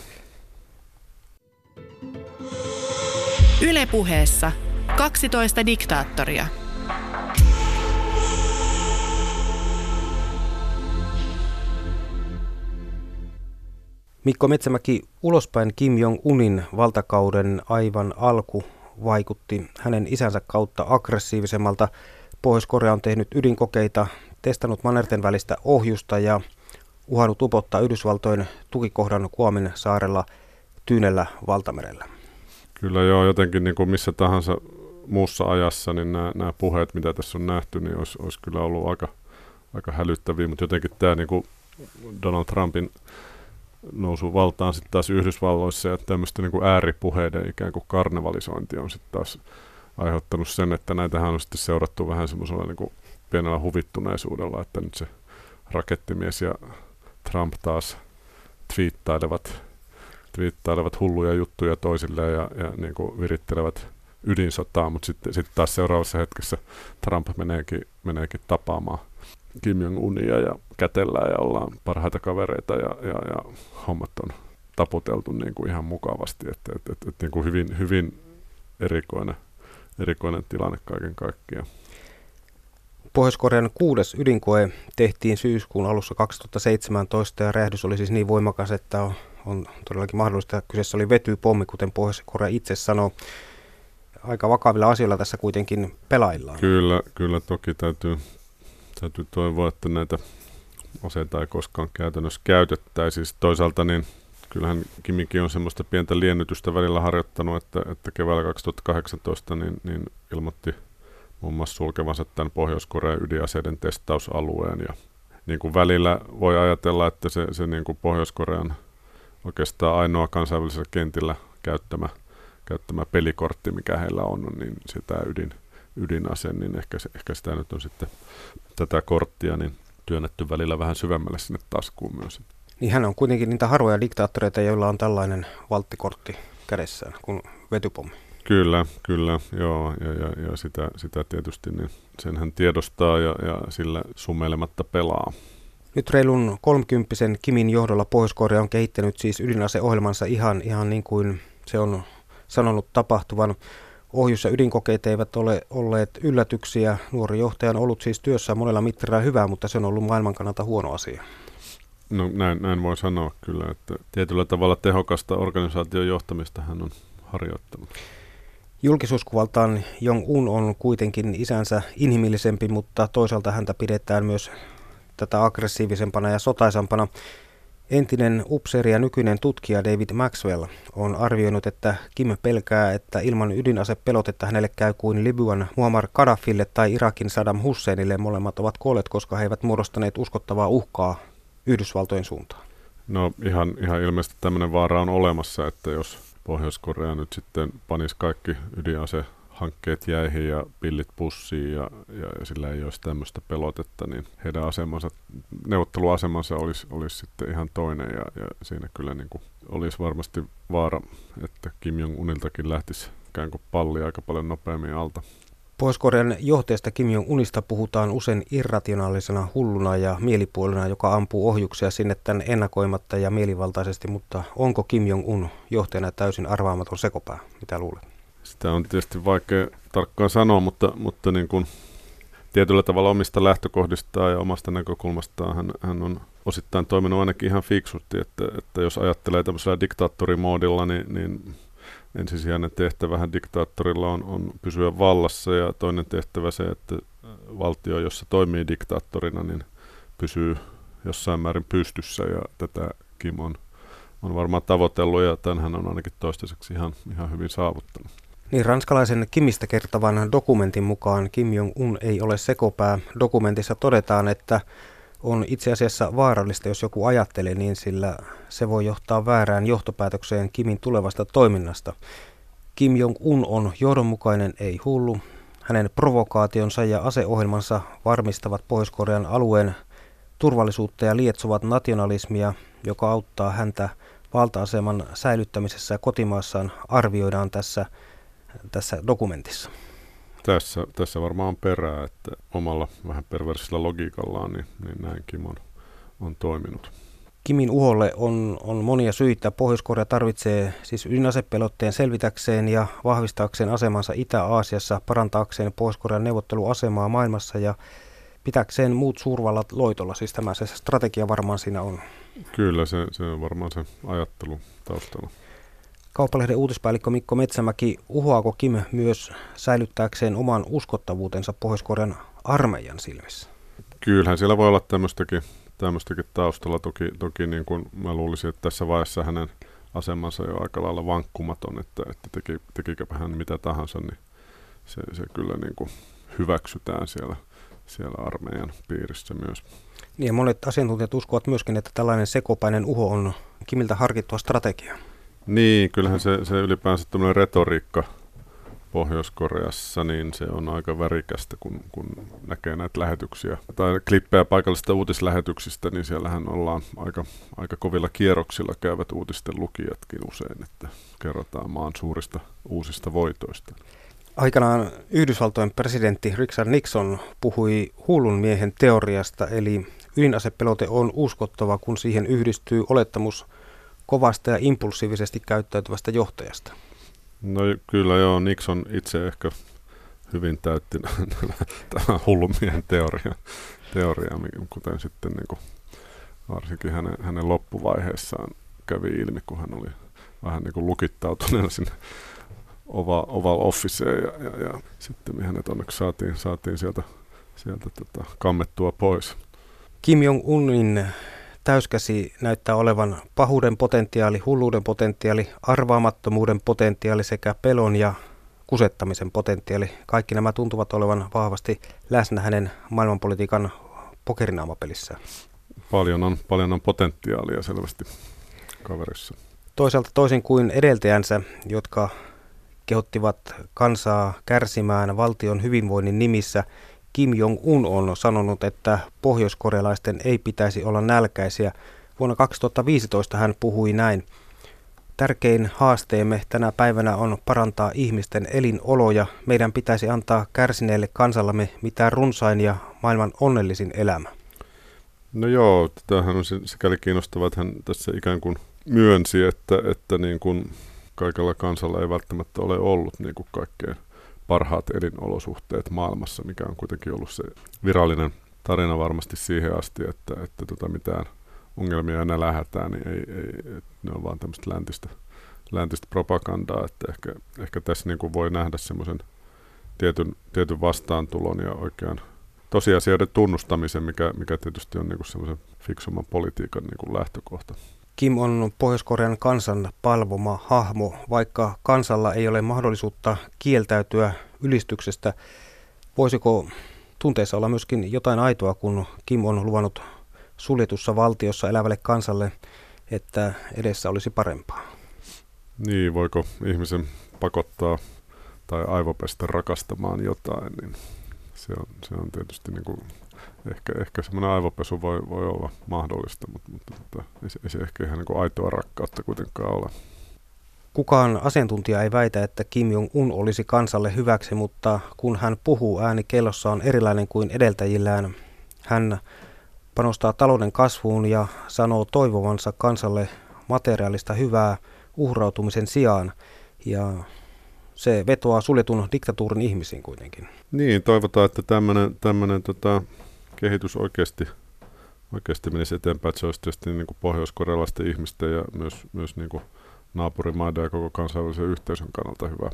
Ylepuheessa 12 diktaattoria. Mikko Metsämäki, ulospäin Kim Jong-unin valtakauden aivan alku vaikutti hänen isänsä kautta aggressiivisemmalta. Pohjois-Korea on tehnyt ydinkokeita, testannut mannerten välistä ohjusta ja uhannut upottaa Yhdysvaltojen tukikohdan Kuomin saarella Tyynellä valtamerellä. Kyllä joo, jotenkin niin kuin missä tahansa muussa ajassa, niin nämä, nämä puheet, mitä tässä on nähty, niin olisi, olisi kyllä ollut aika, aika hälyttäviä, mutta jotenkin tämä niin kuin Donald Trumpin nousu valtaan sitten taas Yhdysvalloissa ja tämmöistä niin kuin ääripuheiden ikään kuin karnevalisointi on sitten taas aiheuttanut sen, että näitähän on sitten seurattu vähän semmoisella niin kuin pienellä huvittuneisuudella, että nyt se rakettimies ja Trump taas twiittailevat, twiittailevat hulluja juttuja toisilleen ja, ja niin kuin virittelevät ydinsotaa, mutta sitten sit taas seuraavassa hetkessä Trump meneekin, meneekin tapaamaan Kim Jong-unia ja kätellään ja ollaan parhaita kavereita ja, ja, ja hommat on taputeltu niin kuin ihan mukavasti, että et, et, et, niin kuin hyvin, hyvin erikoinen, erikoinen tilanne kaiken kaikkiaan. Pohjois-Korean kuudes ydinkoe tehtiin syyskuun alussa 2017 ja räjähdys oli siis niin voimakas, että on, on todellakin mahdollista, kyseessä oli vetypommi, kuten Pohjois-Korea itse sanoo. Aika vakavilla asioilla tässä kuitenkin pelaillaan. Kyllä, kyllä toki täytyy, täytyy toivoa, että näitä aseita ei koskaan käytännössä käytettäisi. Siis toisaalta niin kyllähän Kimikin on semmoista pientä liennytystä välillä harjoittanut, että, että keväällä 2018 niin, niin ilmoitti – muun muassa sulkevansa tämän Pohjois-Korean ydinaseiden testausalueen. Ja niin kuin välillä voi ajatella, että se, se niin kuin Pohjois-Korean oikeastaan ainoa kansainvälisellä kentillä käyttämä, käyttämä pelikortti, mikä heillä on, niin sitä ydin, ydinase, niin ehkä, se, ehkä sitä nyt on sitten tätä korttia niin työnnetty välillä vähän syvemmälle sinne taskuun myös. Niin hän on kuitenkin niitä harvoja diktaattoreita, joilla on tällainen valttikortti kädessään kuin vetypommi. Kyllä, kyllä, joo, ja, ja, ja sitä, sitä tietysti niin sen hän tiedostaa ja, ja sillä sumeilematta pelaa. Nyt reilun 30 Kimin johdolla Pohjois-Korea on kehittänyt siis ydinaseohjelmansa ihan, ihan niin kuin se on sanonut tapahtuvan. Ohjus- ja ydinkokeet eivät ole olleet yllätyksiä. Nuori johtaja on ollut siis työssä monella mittarilla hyvää, mutta se on ollut maailman kannalta huono asia. No näin, näin voi sanoa kyllä, että tietyllä tavalla tehokasta organisaation johtamista hän on harjoittanut. Julkisuuskuvaltaan Jong-un on kuitenkin isänsä inhimillisempi, mutta toisaalta häntä pidetään myös tätä aggressiivisempana ja sotaisampana. Entinen upseeri ja nykyinen tutkija David Maxwell on arvioinut, että Kim pelkää, että ilman ydinasepelotetta hänelle käy kuin Libyan Muammar Gaddafille tai Irakin Saddam Husseinille. Molemmat ovat kuolleet, koska he eivät muodostaneet uskottavaa uhkaa Yhdysvaltojen suuntaan. No ihan, ihan ilmeisesti tämmöinen vaara on olemassa, että jos Pohjois-Korea nyt sitten panisi kaikki ydinase hankkeet jäihin ja pillit pussiin ja, ja, ja sillä ei olisi tämmöistä pelotetta, niin heidän asemansa, neuvotteluasemansa olisi, olisi sitten ihan toinen ja, ja siinä kyllä niin kuin olisi varmasti vaara, että Kim Jong-uniltakin lähtisi ikään kuin palli aika paljon nopeammin alta. Pohjois-Korean johtajasta Kim Jong-unista puhutaan usein irrationaalisena hulluna ja mielipuolena, joka ampuu ohjuksia sinne tänne ennakoimatta ja mielivaltaisesti, mutta onko Kim Jong-un johtajana täysin arvaamaton sekopää? Mitä luulet? Sitä on tietysti vaikea tarkkaan sanoa, mutta, mutta niin kuin tietyllä tavalla omista lähtökohdistaan ja omasta näkökulmastaan hän, hän on osittain toiminut ainakin ihan fiksusti, että, että jos ajattelee tämmöisellä diktaattorimoodilla, niin, niin ensisijainen tehtävähän diktaattorilla on, on pysyä vallassa ja toinen tehtävä se, että valtio, jossa toimii diktaattorina, niin pysyy jossain määrin pystyssä ja tätä Kim on, on varmaan tavoitellut ja tämän on ainakin toistaiseksi ihan, ihan hyvin saavuttanut. Niin, ranskalaisen Kimistä kertovan dokumentin mukaan Kim Jong-un ei ole sekopää. Dokumentissa todetaan, että on itse asiassa vaarallista, jos joku ajattelee niin, sillä se voi johtaa väärään johtopäätökseen Kimin tulevasta toiminnasta. Kim Jong-un on johdonmukainen, ei hullu. Hänen provokaationsa ja aseohjelmansa varmistavat Pohjois-Korean alueen turvallisuutta ja lietsovat nationalismia, joka auttaa häntä valta-aseman säilyttämisessä kotimaassaan arvioidaan tässä, tässä dokumentissa. Tässä, tässä varmaan on perää, että omalla vähän perversillä logiikallaan niin, niin näin Kim on, on toiminut. Kimin uholle on, on monia syitä. Pohjois-Korea tarvitsee siis ydinasepelotteen selvitäkseen ja vahvistaakseen asemansa Itä-Aasiassa, parantaakseen Pohjois-Korean neuvotteluasemaa maailmassa ja pitäkseen muut suurvallat loitolla. Siis tämä se strategia varmaan siinä on. Kyllä, se, se on varmaan se ajattelu taustalla. Kauppalehden uutispäällikkö Mikko Metsämäki, uhoako Kim myös säilyttääkseen oman uskottavuutensa Pohjois-Korean armeijan silmissä? Kyllähän siellä voi olla tämmöistäkin, tämmöistäkin taustalla. Toki, toki niin kuin mä luulisin, että tässä vaiheessa hänen asemansa jo aika lailla vankkumaton, että, että teki, tekikö hän mitä tahansa, niin se, se kyllä niin kuin hyväksytään siellä, siellä armeijan piirissä myös. Niin ja monet asiantuntijat uskovat myöskin, että tällainen sekopäinen uho on Kimiltä harkittua strategiaa. Niin, kyllähän se, se ylipäänsä tämmöinen retoriikka Pohjois-Koreassa, niin se on aika värikästä, kun, kun näkee näitä lähetyksiä tai klippejä paikallisista uutislähetyksistä, niin siellähän ollaan aika, aika kovilla kierroksilla käyvät uutisten lukijatkin usein, että kerrotaan maan suurista uusista voitoista. Aikanaan Yhdysvaltojen presidentti Richard Nixon puhui huulun miehen teoriasta, eli ydinasepelote on uskottava, kun siihen yhdistyy olettamus kovasta ja impulsiivisesti käyttäytyvästä johtajasta? No kyllä joo, Nixon itse ehkä hyvin täytti tämä hullumien teoria, teoria, kuten sitten niin kuin varsinkin hänen, hänen loppuvaiheessaan kävi ilmi, kun hän oli vähän niin kuin lukittautuneena sinne Oval, Oval Officeen ja, ja, ja sitten hänet onneksi saatiin, saatiin sieltä, sieltä tota, kammettua pois. Kim Jong-unin täyskäsi näyttää olevan pahuuden potentiaali, hulluuden potentiaali, arvaamattomuuden potentiaali sekä pelon ja kusettamisen potentiaali. Kaikki nämä tuntuvat olevan vahvasti läsnä hänen maailmanpolitiikan pokerinaamapelissä. Paljon on, paljon on potentiaalia selvästi kaverissa. Toisaalta toisin kuin edeltäjänsä, jotka kehottivat kansaa kärsimään valtion hyvinvoinnin nimissä, Kim Jong-un on sanonut, että pohjoiskorealaisten ei pitäisi olla nälkäisiä. Vuonna 2015 hän puhui näin. Tärkein haasteemme tänä päivänä on parantaa ihmisten elinoloja. Meidän pitäisi antaa kärsineelle kansallamme mitä runsain ja maailman onnellisin elämä. No joo, tämähän on sikäli kiinnostavaa, että hän tässä ikään kuin myönsi, että, että niin kuin kaikella kansalla ei välttämättä ole ollut niin kuin kaikkein parhaat elinolosuhteet maailmassa, mikä on kuitenkin ollut se virallinen tarina varmasti siihen asti, että, että tota mitään ongelmia enää lähetään, niin ei, ei, ne on vaan tämmöistä läntistä, läntistä propagandaa, että ehkä, ehkä tässä niin kuin voi nähdä semmoisen tietyn, tietyn vastaantulon ja oikean tosiasioiden tunnustamisen, mikä, mikä tietysti on niin semmoisen fiksumman politiikan niin kuin lähtökohta. Kim on Pohjois-Korean kansan palvoma hahmo, vaikka kansalla ei ole mahdollisuutta kieltäytyä ylistyksestä. Voisiko tunteessa olla myöskin jotain aitoa, kun Kim on luvannut suljetussa valtiossa elävälle kansalle, että edessä olisi parempaa? Niin, voiko ihmisen pakottaa tai aivopestä rakastamaan jotain, niin se on, se on tietysti niin kuin ehkä, ehkä semmoinen aivopesu voi, voi olla mahdollista, mutta, mutta tota, ei, se, ei se ehkä ihan niin aitoa rakkautta kuitenkaan ole. Kukaan asiantuntija ei väitä, että Kim Jong-un olisi kansalle hyväksi, mutta kun hän puhuu, ääni kellossa on erilainen kuin edeltäjillään. Hän panostaa talouden kasvuun ja sanoo toivovansa kansalle materiaalista hyvää uhrautumisen sijaan. Ja se vetoaa suljetun diktatuurin ihmisiin kuitenkin. Niin, toivotaan, että tämmöinen, tota, kehitys oikeasti, oikeasti menisi eteenpäin. Että se olisi tietysti niin kuin pohjois-korealaisten ihmisten ja myös, myös niin kuin naapurimaiden ja koko kansainvälisen yhteisön kannalta hyvä,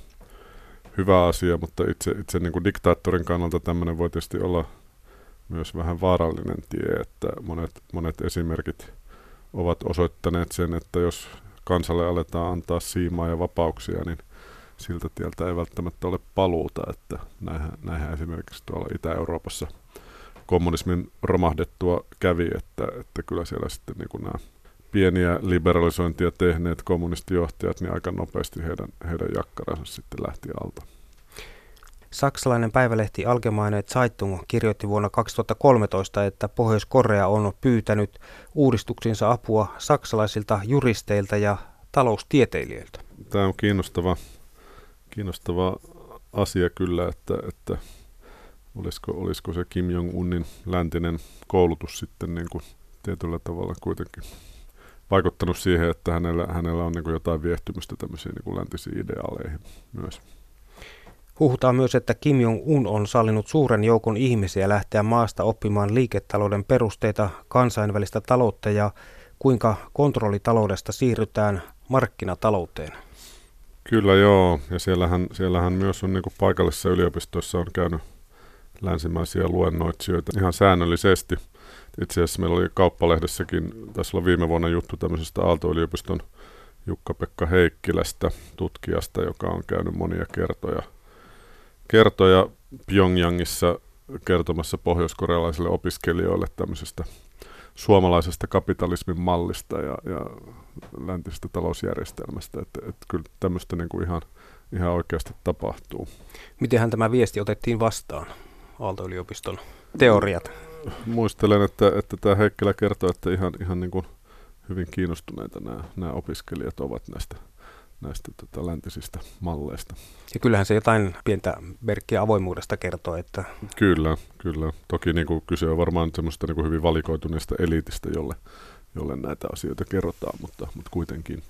hyvä asia, mutta itse, itse niin kuin diktaattorin kannalta tämmöinen voi tietysti olla myös vähän vaarallinen tie, että monet, monet esimerkit ovat osoittaneet sen, että jos kansalle aletaan antaa siimaa ja vapauksia, niin siltä tieltä ei välttämättä ole paluuta, että näinhän, näinhän esimerkiksi tuolla Itä-Euroopassa kommunismin romahdettua kävi, että, että kyllä siellä sitten niin kuin nämä pieniä liberalisointia tehneet kommunistijohtajat, niin aika nopeasti heidän, heidän jakkaransa sitten lähti alta. Saksalainen päivälehti Allgemeine Zeitung kirjoitti vuonna 2013, että Pohjois-Korea on pyytänyt uudistuksiinsa apua saksalaisilta juristeilta ja taloustieteilijöiltä. Tämä on kiinnostava, kiinnostava asia kyllä, että, että olisiko, olisiko se Kim Jong-unin läntinen koulutus sitten niin kuin tietyllä tavalla kuitenkin vaikuttanut siihen, että hänellä, hänellä on niin kuin jotain viehtymystä tämmöisiin niin kuin läntisiin ideaaleihin myös. Huhutaan myös, että Kim Jong-un on sallinut suuren joukon ihmisiä lähteä maasta oppimaan liiketalouden perusteita, kansainvälistä taloutta ja kuinka kontrollitaloudesta siirrytään markkinatalouteen. Kyllä joo, ja siellähän, siellähän myös on niin kuin paikallisissa yliopistoissa on käynyt länsimaisia luennoitsijoita ihan säännöllisesti. Itse asiassa meillä oli kauppalehdessäkin, tässä olla viime vuonna juttu tämmöisestä Aalto-yliopiston Jukka-Pekka Heikkilästä, tutkijasta, joka on käynyt monia kertoja – kertoja Pyongyangissa kertomassa pohjoiskorealaisille opiskelijoille tämmöisestä suomalaisesta kapitalismin mallista ja, ja läntisestä talousjärjestelmästä. Että, että kyllä tämmöistä niin kuin ihan, ihan oikeasti tapahtuu. Mitenhän tämä viesti otettiin vastaan, Aalto-yliopiston teoriat? Muistelen, että, että tämä Heikkilä kertoo, että ihan, ihan niin kuin hyvin kiinnostuneita nämä, nämä opiskelijat ovat näistä näistä tota, läntisistä malleista. Ja kyllähän se jotain pientä merkkiä avoimuudesta kertoo. Että... Kyllä, kyllä. Toki niin kuin kyse on varmaan semmoista niin kuin hyvin valikoituneesta eliitistä, jolle, jolle näitä asioita kerrotaan, mutta, mutta kuitenkin.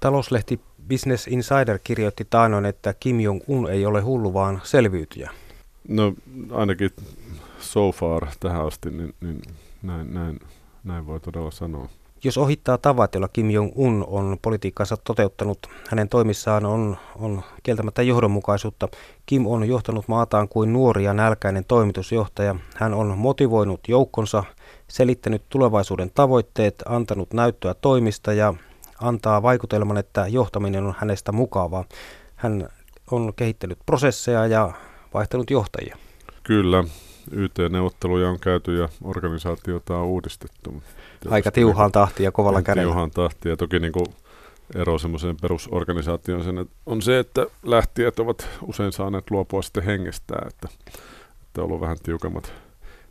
Talouslehti Business Insider kirjoitti taanoin, että Kim Jong-un ei ole hullu, vaan selviytyjä. No ainakin so far tähän asti, niin, niin näin, näin, näin voi todella sanoa. Jos ohittaa tavat, joilla Kim Jong-un on politiikkansa toteuttanut, hänen toimissaan on, on kieltämättä johdonmukaisuutta. Kim on johtanut maataan kuin nuori ja nälkäinen toimitusjohtaja. Hän on motivoinut joukkonsa, selittänyt tulevaisuuden tavoitteet, antanut näyttöä toimista ja antaa vaikutelman, että johtaminen on hänestä mukavaa. Hän on kehittänyt prosesseja ja vaihtanut johtajia. Kyllä, YT-neuvotteluja on käyty ja organisaatiota on uudistettu. Aika tiuhaan tahtiin ja kovalla kädellä. Tiuhaan tahtiin ja toki niin kuin ero semmoiseen perusorganisaatioon sen, että on se, että lähtijät ovat usein saaneet luopua sitten hengestään, että, että on ollut vähän tiukemmat,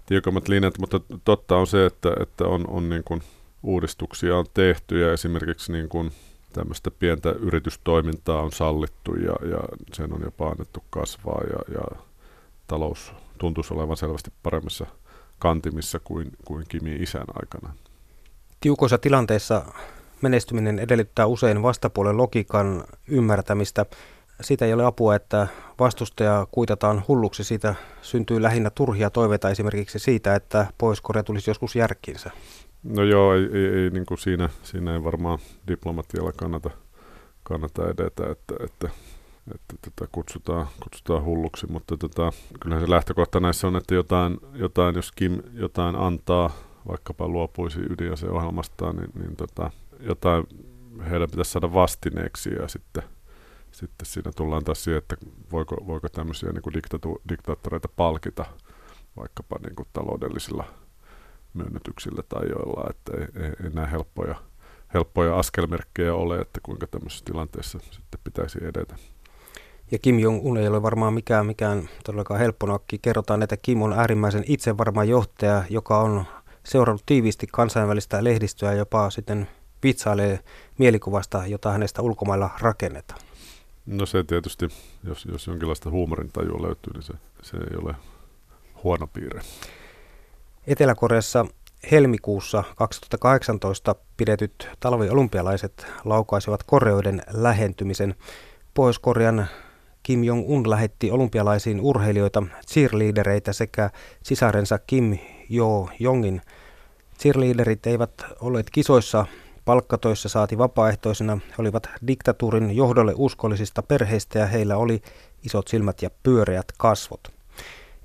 tiukemmat linjat, mutta totta on se, että, että on, on niin kuin uudistuksia on tehty ja esimerkiksi niin kuin tämmöistä pientä yritystoimintaa on sallittu ja, ja sen on jopa annettu kasvaa ja, ja talous tuntuisi olevan selvästi paremmassa kantimissa kuin, kuin Kimi isän aikana. Tiukoissa tilanteissa menestyminen edellyttää usein vastapuolen logiikan ymmärtämistä. Siitä ei ole apua, että vastustaja kuitataan hulluksi. Siitä syntyy lähinnä turhia toiveita esimerkiksi siitä, että Pohjois-Korea tulisi joskus järkkinsä. No joo, ei, ei, ei niin kuin siinä, siinä ei varmaan diplomatialla kannata, kannata edetä, että, että että tätä kutsutaan, kutsutaan hulluksi, mutta tota, kyllähän se lähtökohta näissä on, että jotain, jotain jos Kim jotain antaa, vaikkapa luopuisi ydinaseohjelmastaan, niin, niin tota, jotain heidän pitäisi saada vastineeksi ja sitten, sitten siinä tullaan taas siihen, että voiko, voiko tämmöisiä niin kuin diktatu, diktaattoreita palkita vaikkapa niin kuin taloudellisilla myönnytyksillä tai joilla, että ei, ei, ei nämä helppoja, helppoja askelmerkkejä ole, että kuinka tämmöisessä tilanteessa sitten pitäisi edetä. Ja Kim Jong-un ei ole varmaan mikään, mikään todellakaan helpponakki. Kerrotaan, että Kim on äärimmäisen itsevarma johtaja, joka on seurannut tiiviisti kansainvälistä lehdistöä jopa sitten vitsailee mielikuvasta, jota hänestä ulkomailla rakennetaan. No se tietysti, jos, jos jonkinlaista huumorintajua löytyy, niin se, se ei ole huono piirre. Etelä-Koreassa helmikuussa 2018 pidetyt talviolympialaiset laukaisivat Koreoiden lähentymisen. Pohjois-Korean Kim Jong-un lähetti olympialaisiin urheilijoita, cheerleadereitä sekä sisarensa Kim Jo-jongin. Cheerleaderit eivät olleet kisoissa palkkatoissa saati vapaaehtoisena. He olivat diktatuurin johdolle uskollisista perheistä ja heillä oli isot silmät ja pyöreät kasvot.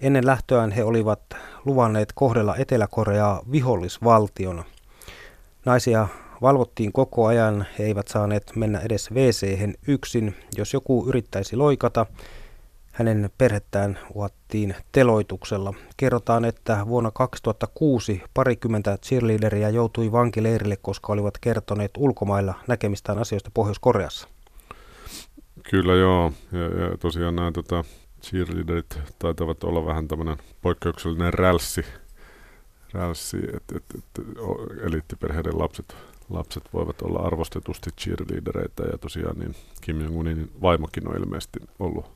Ennen lähtöään he olivat luvanneet kohdella Etelä-Koreaa vihollisvaltiona. Naisia valvottiin koko ajan, he eivät saaneet mennä edes wc yksin. Jos joku yrittäisi loikata, hänen perhettään uhattiin teloituksella. Kerrotaan, että vuonna 2006 parikymmentä cheerleaderia joutui vankileirille, koska olivat kertoneet ulkomailla näkemistään asioista Pohjois-Koreassa. Kyllä joo, ja, ja tosiaan nämä tota, cheerleaderit taitavat olla vähän tämmöinen poikkeuksellinen rälssi, rälssi että et, et, eliittiperheiden lapset, lapset voivat olla arvostetusti cheerleadereita ja tosiaan niin Kim Jong-unin vaimokin on ilmeisesti ollut,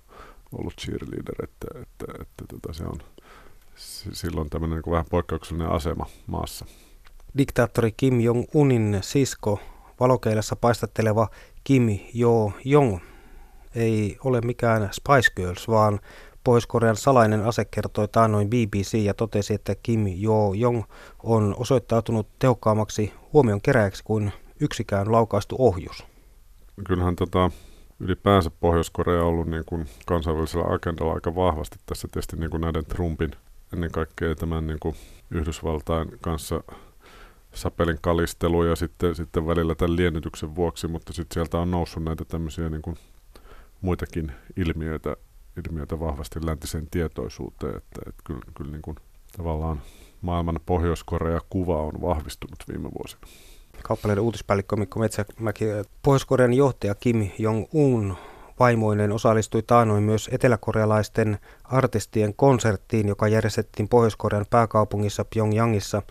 ollut cheerleader, että, että, että, että tota, se on silloin tämmöinen niin vähän poikkeuksellinen asema maassa. Diktaattori Kim Jong-unin sisko, valokeilassa paistatteleva Kim Jo-jong ei ole mikään Spice Girls, vaan Pohjois-Korean salainen ase kertoi taannoin BBC ja totesi, että Kim Jo-jong on osoittautunut tehokkaammaksi huomion keräjäksi kuin yksikään laukaistu ohjus. Kyllähän tota, ylipäänsä Pohjois-Korea on ollut niin kuin kansainvälisellä agendalla aika vahvasti tässä tietysti niin kuin näiden Trumpin ennen kaikkea tämän niin kuin Yhdysvaltain kanssa sapelin kalistelu ja sitten, sitten välillä tämän liennytyksen vuoksi, mutta sitten sieltä on noussut näitä tämmöisiä niin kuin muitakin ilmiöitä, ilmiöitä vahvasti läntiseen tietoisuuteen, että, että kyllä, kyllä niin kuin tavallaan maailman Pohjois-Korea-kuva on vahvistunut viime vuosina. Kauppaleiden uutispäällikkö Mikko Metsämäki, Pohjois-Korean johtaja Kim Jong-un vaimoinen osallistui taanoin myös eteläkorealaisten artistien konserttiin, joka järjestettiin Pohjois-Korean pääkaupungissa Pyongyangissa.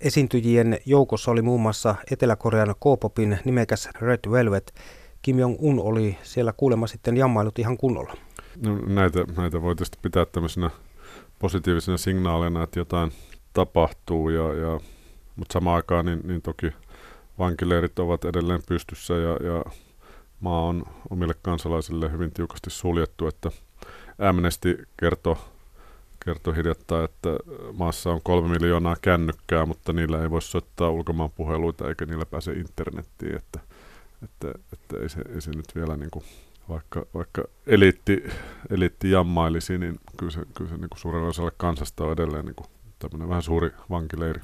Esiintyjien joukossa oli muun muassa Etelä-Korean K-popin nimekäs Red Velvet. Kim Jong-un oli siellä kuulemma sitten jammailut ihan kunnolla. No, näitä, näitä voi tietysti pitää tämmöisenä positiivisena signaaleina, että jotain tapahtuu, ja, ja, mutta samaan aikaan niin, niin toki vankileirit ovat edelleen pystyssä ja, ja maa on omille kansalaisille hyvin tiukasti suljettu, että Amnesty kertoi kertoi hiljattain, että maassa on kolme miljoonaa kännykkää, mutta niillä ei voi soittaa ulkomaan puheluita eikä niillä pääse internettiin, että, että, että ei, se, ei se nyt vielä niin kuin, vaikka, vaikka eliitti, eliitti jammailisi, niin kyllä se, kyllä se niin kuin suurella osalla kansasta on edelleen niin kuin tämmöinen vähän suuri vankileiri.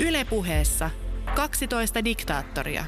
Ylepuheessa 12 diktaattoria.